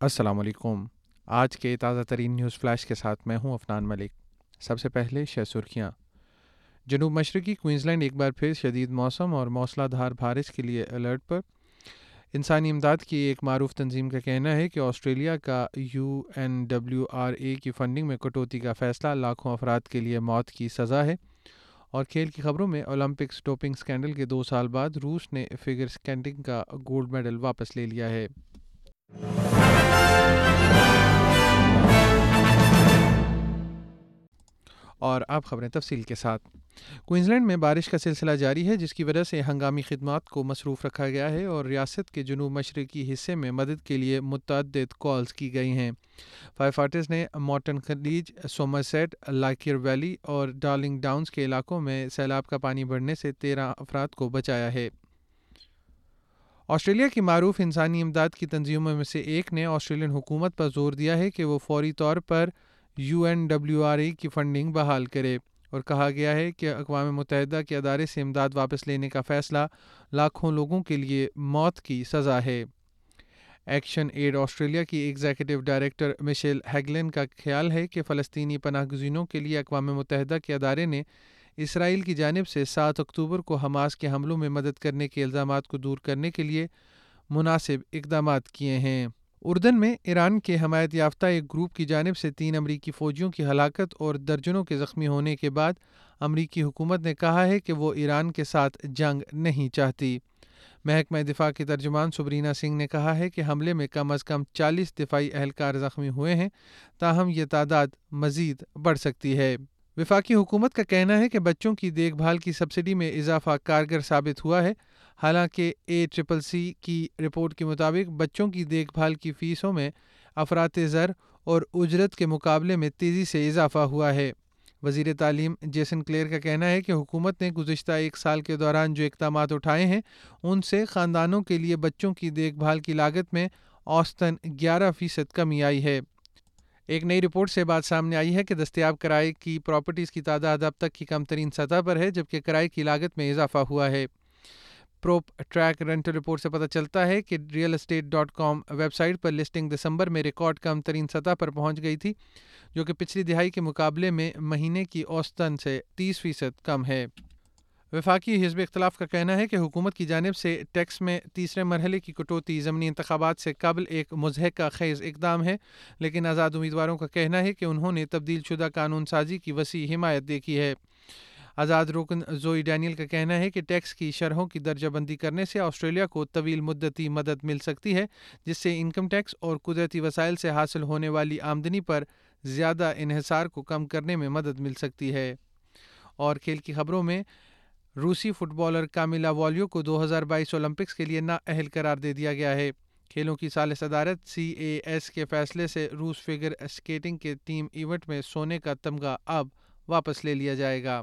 السلام علیکم۔ آج کے تازہ ترین نیوز فلیش کے ساتھ میں ہوں افنان ملک۔ سب سے پہلے شہ سرخیاں۔ جنوب مشرقی کوئنزلینڈ ایک بار پھر شدید موسم اور موسلا دھار بارش کے لیے الرٹ پر۔ انسانی امداد کی ایک معروف تنظیم کا کہنا ہے کہ آسٹریلیا کا U N W R A کی فنڈنگ میں کٹوتی کا فیصلہ لاکھوں افراد کے لیے موت کی سزا ہے۔ اور کھیل کی خبروں میں اولمپکس ڈوپنگ سکینڈل کے دو سال بعد روس نے فگر سکینڈنگ کا گولڈ میڈل واپس لے لیا ہے۔ اور اب خبریں تفصیل کے ساتھ۔ کوئنزلینڈ میں بارش کا سلسلہ جاری ہے، جس کی وجہ سے ہنگامی خدمات کو مصروف رکھا گیا ہے اور ریاست کے جنوب مشرقی حصے میں مدد کے لیے متعدد کالز کی گئی ہیں۔ فائر فائٹرز نے مارٹن خلیج، سومرسیٹ لائکر ویلی اور ڈارلنگ ڈاؤنز کے علاقوں میں سیلاب کا پانی بڑھنے سے تیرہ افراد کو بچایا ہے۔ آسٹریلیا کی معروف انسانی امداد کی تنظیموں میں سے ایک نے آسٹریلین حکومت پر زور دیا ہے کہ وہ فوری طور پر U N W R E کی فنڈنگ بحال کرے اور کہا گیا ہے کہ اقوام متحدہ کے ادارے سے امداد واپس لینے کا فیصلہ لاکھوں لوگوں کے لیے موت کی سزا ہے۔ ایکشن ایڈ آسٹریلیا کی ایگزیکٹو ڈائریکٹر مشیل ہیگلن کا خیال ہے کہ فلسطینی پناہ گزینوں کے لیے اقوام متحدہ کے ادارے نے اسرائیل کی جانب سے سات اکتوبر کو حماس کے حملوں میں مدد کرنے کے الزامات کو دور کرنے کے لیے مناسب اقدامات کیے ہیں۔ اردن میں ایران کے حمایت یافتہ ایک گروپ کی جانب سے تین امریکی فوجیوں کی ہلاکت اور درجنوں کے زخمی ہونے کے بعد امریکی حکومت نے کہا ہے کہ وہ ایران کے ساتھ جنگ نہیں چاہتی۔ محکمہ دفاع کے ترجمان سبرینا سنگھ نے کہا ہے کہ حملے میں کم از کم چالیس دفاعی اہلکار زخمی ہوئے ہیں تاہم یہ تعداد مزید بڑھ سکتی ہے۔ وفاقی حکومت کا کہنا ہے کہ بچوں کی دیکھ بھال کی سبسڈی میں اضافہ کارگر ثابت ہوا ہے۔ حالانکہ اے ٹرپل سی کی رپورٹ کے مطابق بچوں کی دیکھ بھال کی فیسوں میں افراد زر اور اجرت کے مقابلے میں تیزی سے اضافہ ہوا ہے۔ وزیر تعلیم جیسن کلیئر کا کہنا ہے کہ حکومت نے گزشتہ ایک سال کے دوران جو اقدامات اٹھائے ہیں، ان سے خاندانوں کے لیے بچوں کی دیکھ بھال کی لاگت میں اوسطن گیارہ فیصد کمی آئی ہے۔ ایک نئی رپورٹ سے بات سامنے آئی ہے کہ دستیاب کرائے کی پراپرٹیز کی تعداد اب تک کی کم ترین سطح پر ہے، جبکہ کرائے کی لاگت میں اضافہ ہوا ہے۔ پروپ ٹریک رینٹل رپورٹ سے پتہ چلتا ہے کہ real estate dot com website پر لسٹنگ دسمبر میں ریکارڈ کم ترین سطح پر پہنچ گئی تھی، جو کہ پچھلی دہائی کے مقابلے میں مہینے کی اوسطن سے تیس فیصد کم ہے۔ وفاقی حزب اختلاف کا کہنا ہے کہ حکومت کی جانب سے ٹیکس میں تیسرے مرحلے کی کٹوتی ضمنی انتخابات سے قبل ایک مضحکہ خیز اقدام ہے، لیکن آزاد امیدواروں کا کہنا ہے کہ انہوں نے تبدیل شدہ قانون سازی کی وسیع حمایت دیکھی ہے۔ آزاد رکن زوئی ڈینیل کا کہنا ہے کہ ٹیکس کی شرحوں کی درجہ بندی کرنے سے آسٹریلیا کو طویل مدتی مدد مل سکتی ہے، جس سے انکم ٹیکس اور قدرتی وسائل سے حاصل ہونے والی آمدنی پر زیادہ انحصار کو کم کرنے میں مدد مل سکتی ہے۔ اور کھیل کی خبروں میں روسی فٹ بالر کاملا والیو کو دو ہزار بائیس اولمپکس کے لیے نااہل قرار دے دیا گیا ہے۔ کھیلوں کی سال صدارت سی اے ایس کے فیصلے سے روس فگر اسکیٹنگ کے ٹیم ایونٹ میں سونے کا تمغہ اب واپس لے لیا جائے گا۔